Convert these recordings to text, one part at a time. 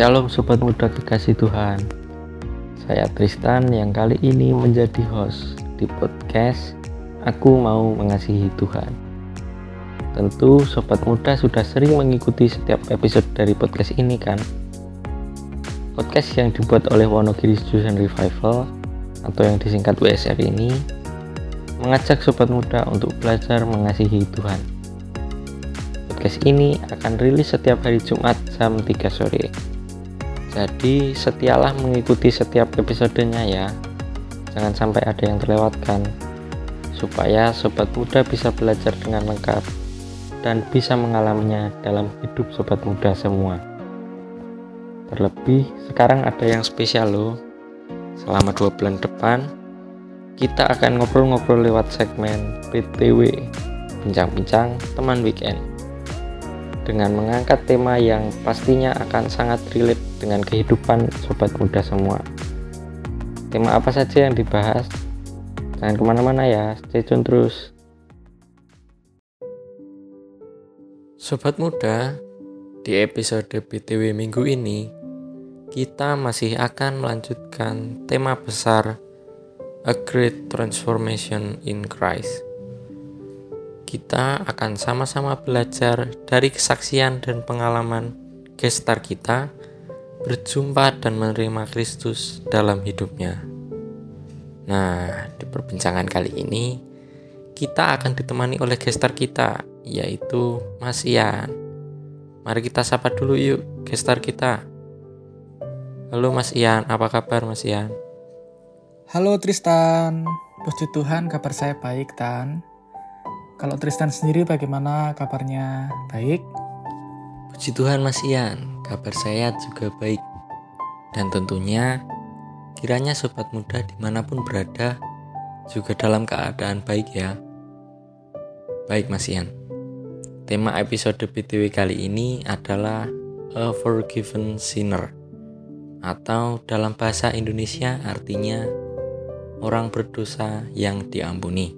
Shalom Sobat Muda Kekasih Tuhan. Saya Tristan yang kali ini menjadi host di podcast Aku Mau Mengasihi Tuhan. Tentu Sobat Muda sudah sering mengikuti setiap episode dari podcast ini kan? Podcast yang dibuat oleh Wonogiri Student Revival atau yang disingkat WSR ini mengajak Sobat Muda untuk belajar mengasihi Tuhan. Podcast ini akan rilis setiap hari Jumat jam 3 sore jadi setialah mengikuti setiap episodenya ya. Jangan sampai ada yang terlewatkan. Supaya sobat muda bisa belajar dengan lengkap dan bisa mengalaminya dalam hidup sobat muda semua. Terlebih sekarang ada yang spesial loh. Selama dua bulan depan kita akan ngobrol-ngobrol lewat segmen PTW Bincang-bincang teman weekend dengan mengangkat tema yang pastinya akan sangat relate dengan kehidupan sobat muda semua. Tema apa saja yang dibahas? Jangan ke mana-mana ya, stay tune terus. Sobat muda, di episode BTW minggu ini, kita masih akan melanjutkan tema besar A Great Transformation in Christ kita akan sama-sama belajar dari kesaksian dan pengalaman gestar kita berjumpa dan menerima Kristus dalam hidupnya. Nah, di perbincangan kali ini kita akan ditemani oleh gestar kita, yaitu Mas Ian. Mari kita sapa dulu yuk gestar kita. Halo Mas Ian, apa kabar Mas Ian? Halo Tristan, puji Tuhan kabar saya baik Tan. Kalau Tristan sendiri bagaimana kabarnya? Baik? Puji Tuhan Mas Ian, kabar saya juga baik. Dan tentunya kiranya sobat muda di mana pun berada juga dalam keadaan baik ya. Baik Mas Ian, tema episode BTW kali ini adalah A Forgiven Sinner atau dalam bahasa Indonesia artinya orang berdosa yang diampuni.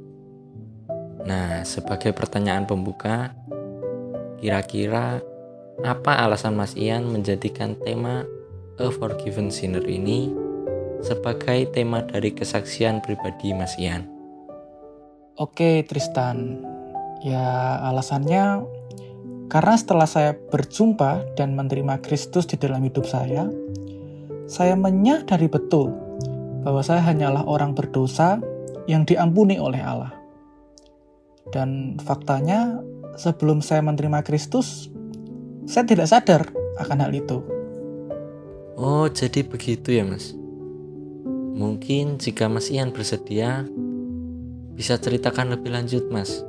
Nah, sebagai pertanyaan pembuka, kira-kira apa alasan Mas Ian menjadikan tema A Forgiven Sinner ini sebagai tema dari kesaksian pribadi Mas Ian? Oke, Tristan. Ya, alasannya karena setelah saya berjumpa dan menerima Kristus di dalam hidup saya, saya menyadari betul bahwa saya hanyalah orang berdosa yang diampuni oleh Allah. Dan faktanya, sebelum saya menerima Kristus, saya tidak sadar akan hal itu. Oh, jadi begitu ya, Mas. Mungkin jika Mas Ian bersedia, bisa ceritakan lebih lanjut, Mas,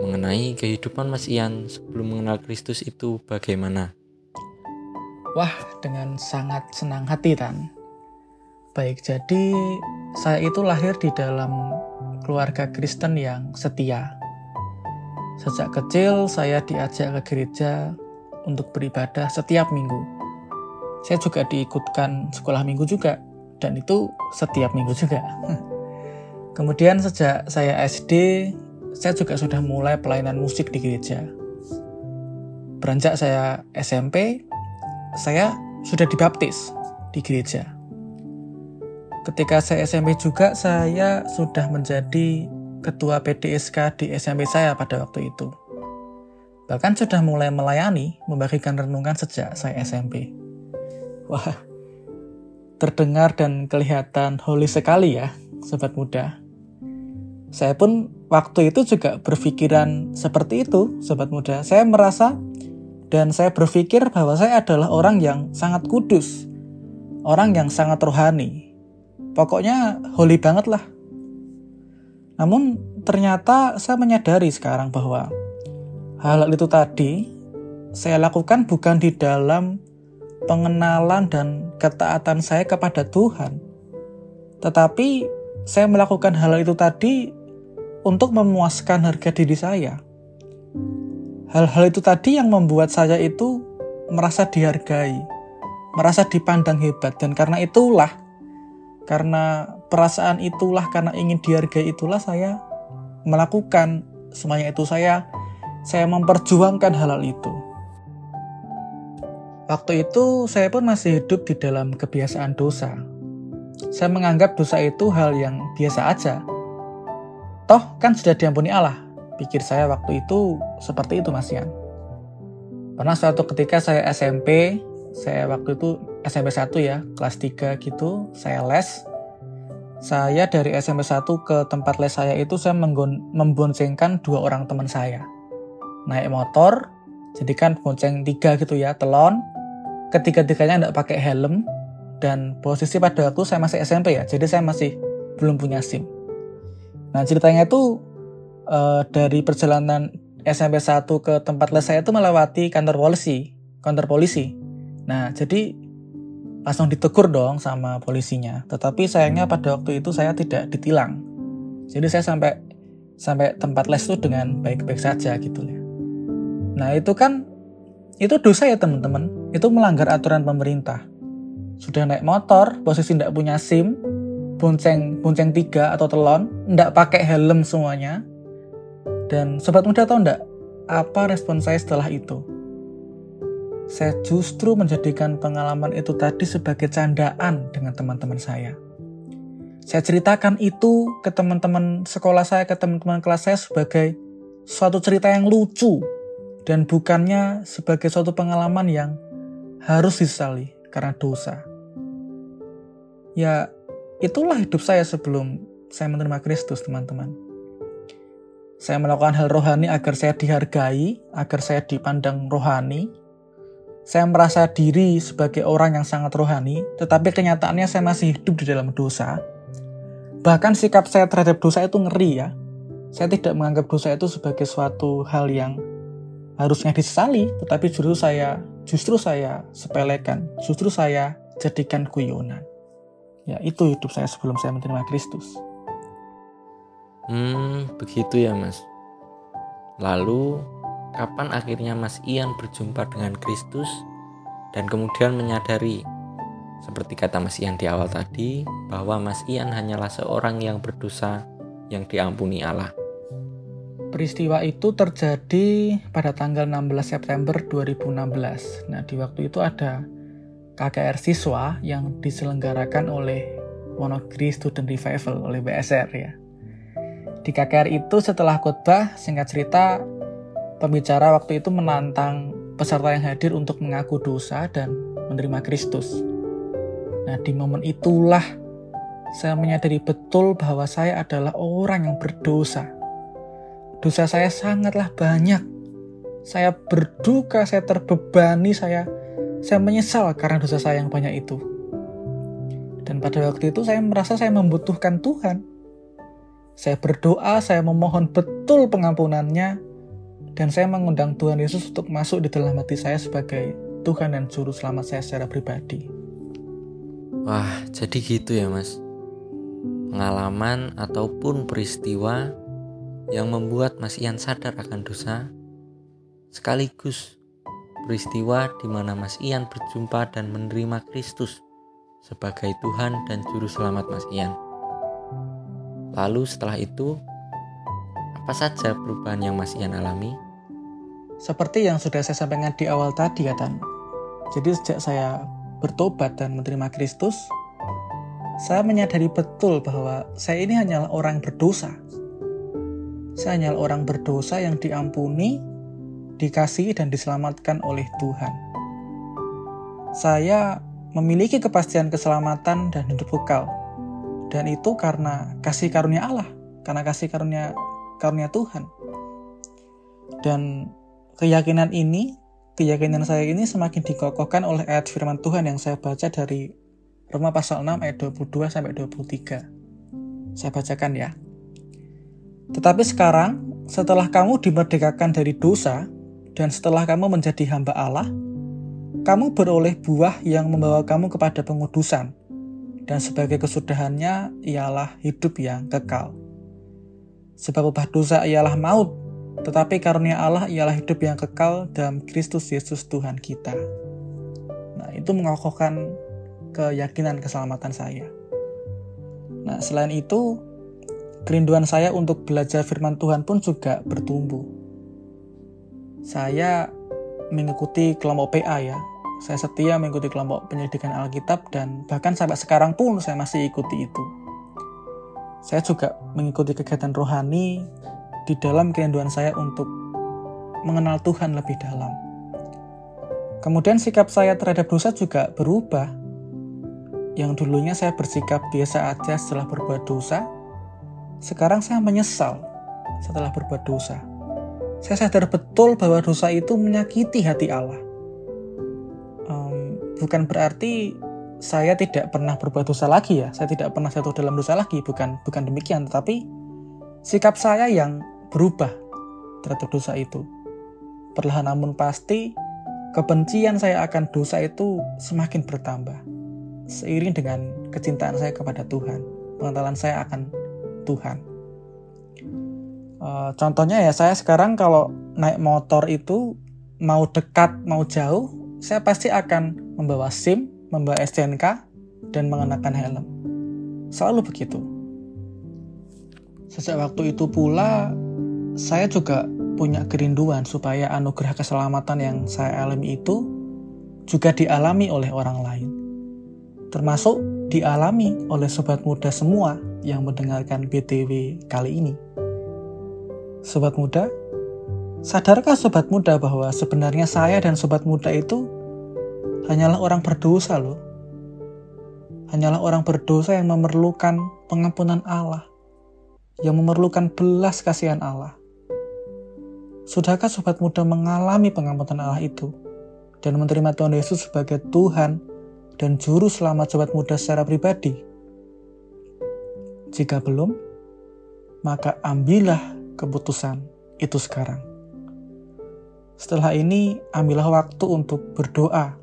mengenai kehidupan Mas Ian sebelum mengenal Kristus itu bagaimana? Wah, dengan sangat senang hati, Tan. Baik, jadi saya itu lahir di dalam keluarga Kristen yang setia. Sejak kecil saya diajak ke gereja untuk beribadah setiap minggu. Saya juga diikutkan sekolah minggu juga, dan itu setiap minggu juga. Kemudian sejak saya SD, saya juga sudah mulai pelayanan musik di gereja. Beranjak saya SMP, saya sudah dibaptis di gereja. Ketika saya SMP juga, saya sudah menjadi ketua PDSK di SMP saya pada waktu itu. Bahkan sudah mulai melayani membagikan renungan sejak saya SMP. Wah, terdengar dan kelihatan holy sekali ya, sobat muda. Saya pun waktu itu juga berpikiran seperti itu, sobat muda. Saya merasa dan saya berpikir bahwa saya adalah orang yang sangat kudus, orang yang sangat rohani. Pokoknya holy banget lah namun ternyata saya menyadari sekarang bahwa hal itu tadi saya lakukan bukan di dalam pengenalan dan ketaatan saya kepada Tuhan. Tetapi saya melakukan hal itu tadi untuk memuaskan harga diri saya. Hal-hal itu tadi yang membuat saya itu merasa dihargai, merasa dipandang hebat dan karena itulah karena perasaan itulah, karena ingin dihargai itulah saya melakukan semuanya itu saya saya memperjuangkan hal-hal itu. waktu itu saya pun masih hidup di dalam kebiasaan dosa. Saya menganggap dosa itu hal yang biasa aja. Toh kan sudah diampuni Allah. Pikir saya waktu itu seperti itu Mas Ian. Pernah suatu ketika saya SMP, saya waktu itu SMP 1 ya, kelas 3 gitu, saya les. Saya dari SMP 1 ke tempat les saya itu saya memboncengkan dua orang teman saya. Naik motor, jadi kan bonceng tiga gitu ya, telon. Ketiga-tiganya tidak pakai helm, dan posisi pada waktu saya masih SMP ya, jadi saya masih belum punya SIM. Nah ceritanya itu uh, dari perjalanan SMP 1 ke tempat les saya itu melewati kantor polisi, kantor polisi. Nah, jadi langsung ditegur dong sama polisinya. Tetapi sayangnya pada waktu itu saya tidak ditilang. Jadi saya sampai sampai tempat les itu dengan baik-baik saja gitu ya. Nah, itu kan itu dosa ya teman-teman. Itu melanggar aturan pemerintah. Sudah naik motor, posisi tidak punya SIM, bonceng bonceng tiga atau telon, tidak pakai helm semuanya, dan sobat muda tahu enggak apa respon saya setelah itu? Saya justru menjadikan pengalaman itu tadi sebagai candaan dengan teman-teman saya. Saya ceritakan itu ke teman-teman sekolah saya, ke teman-teman kelas saya sebagai suatu cerita yang lucu dan bukannya sebagai suatu pengalaman yang harus disesali karena dosa. Ya, itulah hidup saya sebelum saya menerima Kristus, teman-teman. Saya melakukan hal rohani agar saya dihargai, agar saya dipandang rohani. Saya merasa diri sebagai orang yang sangat rohani, tetapi kenyataannya saya masih hidup di dalam dosa. Bahkan sikap saya terhadap dosa itu ngeri ya. Saya tidak menganggap dosa itu sebagai suatu hal yang harusnya disesali, tetapi justru saya justru saya sepelekan, justru saya jadikan guyonan. Ya, itu hidup saya sebelum saya menerima Kristus. Hmm, begitu ya mas. Lalu, kapan akhirnya Mas Ian berjumpa dengan Kristus dan kemudian menyadari, seperti kata Mas Ian di awal tadi, bahwa Mas Ian hanyalah seorang yang berdosa yang diampuni Allah. Peristiwa itu terjadi pada tanggal 16 September 2016. Nah, di waktu itu ada KKR siswa yang diselenggarakan oleh Wonogiri Student Revival oleh BSR ya. Di KKR itu setelah khotbah, singkat cerita, pembicara waktu itu menantang peserta yang hadir untuk mengaku dosa dan menerima Kristus. Nah, di momen itulah saya menyadari betul bahwa saya adalah orang yang berdosa. Dosa saya sangatlah banyak. Saya berduka, saya terbebani, saya saya menyesal karena dosa saya yang banyak itu. Dan pada waktu itu saya merasa saya membutuhkan Tuhan saya berdoa, saya memohon betul pengampunannya, dan saya mengundang Tuhan Yesus untuk masuk di dalam hati saya sebagai Tuhan dan Juru Selamat saya secara pribadi. Wah, jadi gitu ya mas. Pengalaman ataupun peristiwa yang membuat Mas Ian sadar akan dosa, sekaligus peristiwa di mana Mas Ian berjumpa dan menerima Kristus sebagai Tuhan dan Juru Selamat Mas Ian. Lalu setelah itu, apa saja perubahan yang Mas Ian alami? Seperti yang sudah saya sampaikan di awal tadi ya Tan. Jadi sejak saya bertobat dan menerima Kristus, saya menyadari betul bahwa saya ini hanyalah orang berdosa. Saya hanyalah orang berdosa yang diampuni, dikasihi dan diselamatkan oleh Tuhan. Saya memiliki kepastian keselamatan dan hidup kekal dan itu karena kasih karunia Allah, karena kasih karunia karunia Tuhan. Dan keyakinan ini, keyakinan saya ini semakin dikokohkan oleh ayat firman Tuhan yang saya baca dari Roma pasal 6 ayat 22 sampai 23. Saya bacakan ya. Tetapi sekarang, setelah kamu dimerdekakan dari dosa, dan setelah kamu menjadi hamba Allah, kamu beroleh buah yang membawa kamu kepada pengudusan, dan sebagai kesudahannya ialah hidup yang kekal. Sebab upah dosa ialah maut, tetapi karunia Allah ialah hidup yang kekal dalam Kristus Yesus Tuhan kita. Nah, itu mengokohkan keyakinan keselamatan saya. Nah, selain itu, kerinduan saya untuk belajar firman Tuhan pun juga bertumbuh. Saya mengikuti kelompok PA ya, Saya setia mengikuti kelompok penyelidikan Alkitab dan bahkan sampai sekarang pun saya masih ikuti itu. Saya juga mengikuti kegiatan rohani di dalam kerinduan saya untuk mengenal Tuhan lebih dalam. Kemudian sikap saya terhadap dosa juga berubah. Yang dulunya saya bersikap biasa aja setelah berbuat dosa, sekarang saya menyesal setelah berbuat dosa. Saya sadar betul bahwa dosa itu menyakiti hati Allah. Um, bukan berarti saya tidak pernah berbuat dosa lagi ya. Saya tidak pernah jatuh dalam dosa lagi. Bukan bukan demikian. Tetapi sikap saya yang berubah terhadap dosa itu. Perlahan namun pasti kebencian saya akan dosa itu semakin bertambah. Seiring dengan kecintaan saya kepada Tuhan. Pengetahuan saya akan Tuhan. Uh, contohnya ya saya sekarang kalau naik motor itu mau dekat mau jauh saya pasti akan membawa SIM, membawa STNK dan mengenakan helm. Selalu begitu. Sejak waktu itu pula saya juga punya kerinduan supaya anugerah keselamatan yang saya alami itu juga dialami oleh orang lain. Termasuk dialami oleh sobat muda semua yang mendengarkan BTW kali ini. Sobat muda, sadarkah sobat muda bahwa sebenarnya saya dan sobat muda itu hanyalah orang berdosa loh. Hanyalah orang berdosa yang memerlukan pengampunan Allah, yang memerlukan belas kasihan Allah. Sudahkah sobat muda mengalami pengampunan Allah itu dan menerima Tuhan Yesus sebagai Tuhan dan Juru Selamat sobat muda secara pribadi? Jika belum, maka ambillah keputusan itu sekarang. Setelah ini, ambillah waktu untuk berdoa.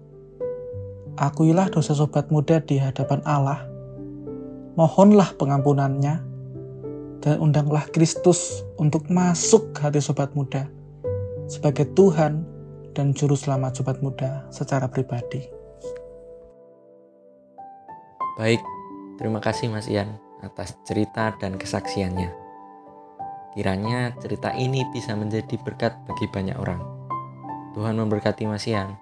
Akuilah dosa sobat muda di hadapan Allah. Mohonlah pengampunannya dan undanglah Kristus untuk masuk hati sobat muda sebagai Tuhan dan Juru Selamat sobat muda secara pribadi. Baik, terima kasih Mas Ian atas cerita dan kesaksiannya. Kiranya cerita ini bisa menjadi berkat bagi banyak orang. Tuhan memberkati Mas Ian.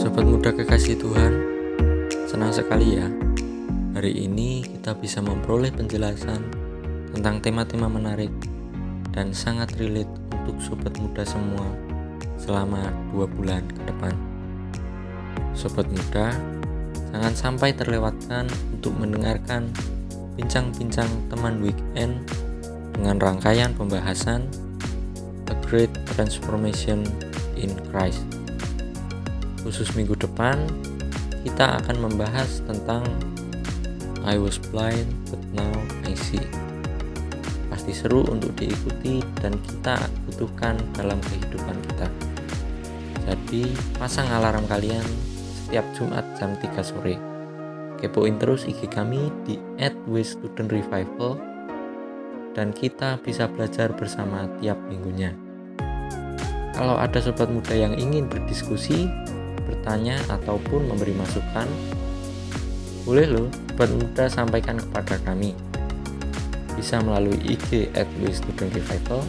Sobat muda kekasih Tuhan, senang sekali ya. Hari ini kita bisa memperoleh penjelasan tentang tema-tema menarik dan sangat relate untuk sobat muda semua selama dua bulan ke depan. Sobat muda, Jangan sampai terlewatkan untuk mendengarkan bincang-bincang teman weekend dengan rangkaian pembahasan A Great Transformation in Christ. Khusus minggu depan, kita akan membahas tentang I was blind but now I see. Pasti seru untuk diikuti dan kita butuhkan dalam kehidupan kita. Jadi, pasang alarm kalian setiap Jumat jam 3 sore. Kepoin terus IG kami di @wstudentrevival dan kita bisa belajar bersama tiap minggunya. Kalau ada sobat muda yang ingin berdiskusi, bertanya ataupun memberi masukan, boleh loh sobat muda sampaikan kepada kami. Bisa melalui IG @wstudentrevival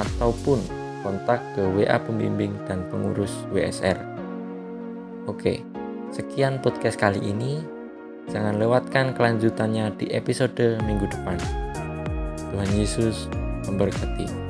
ataupun kontak ke WA pembimbing dan pengurus WSR. Oke, sekian podcast kali ini. Jangan lewatkan kelanjutannya di episode minggu depan. Tuhan Yesus memberkati.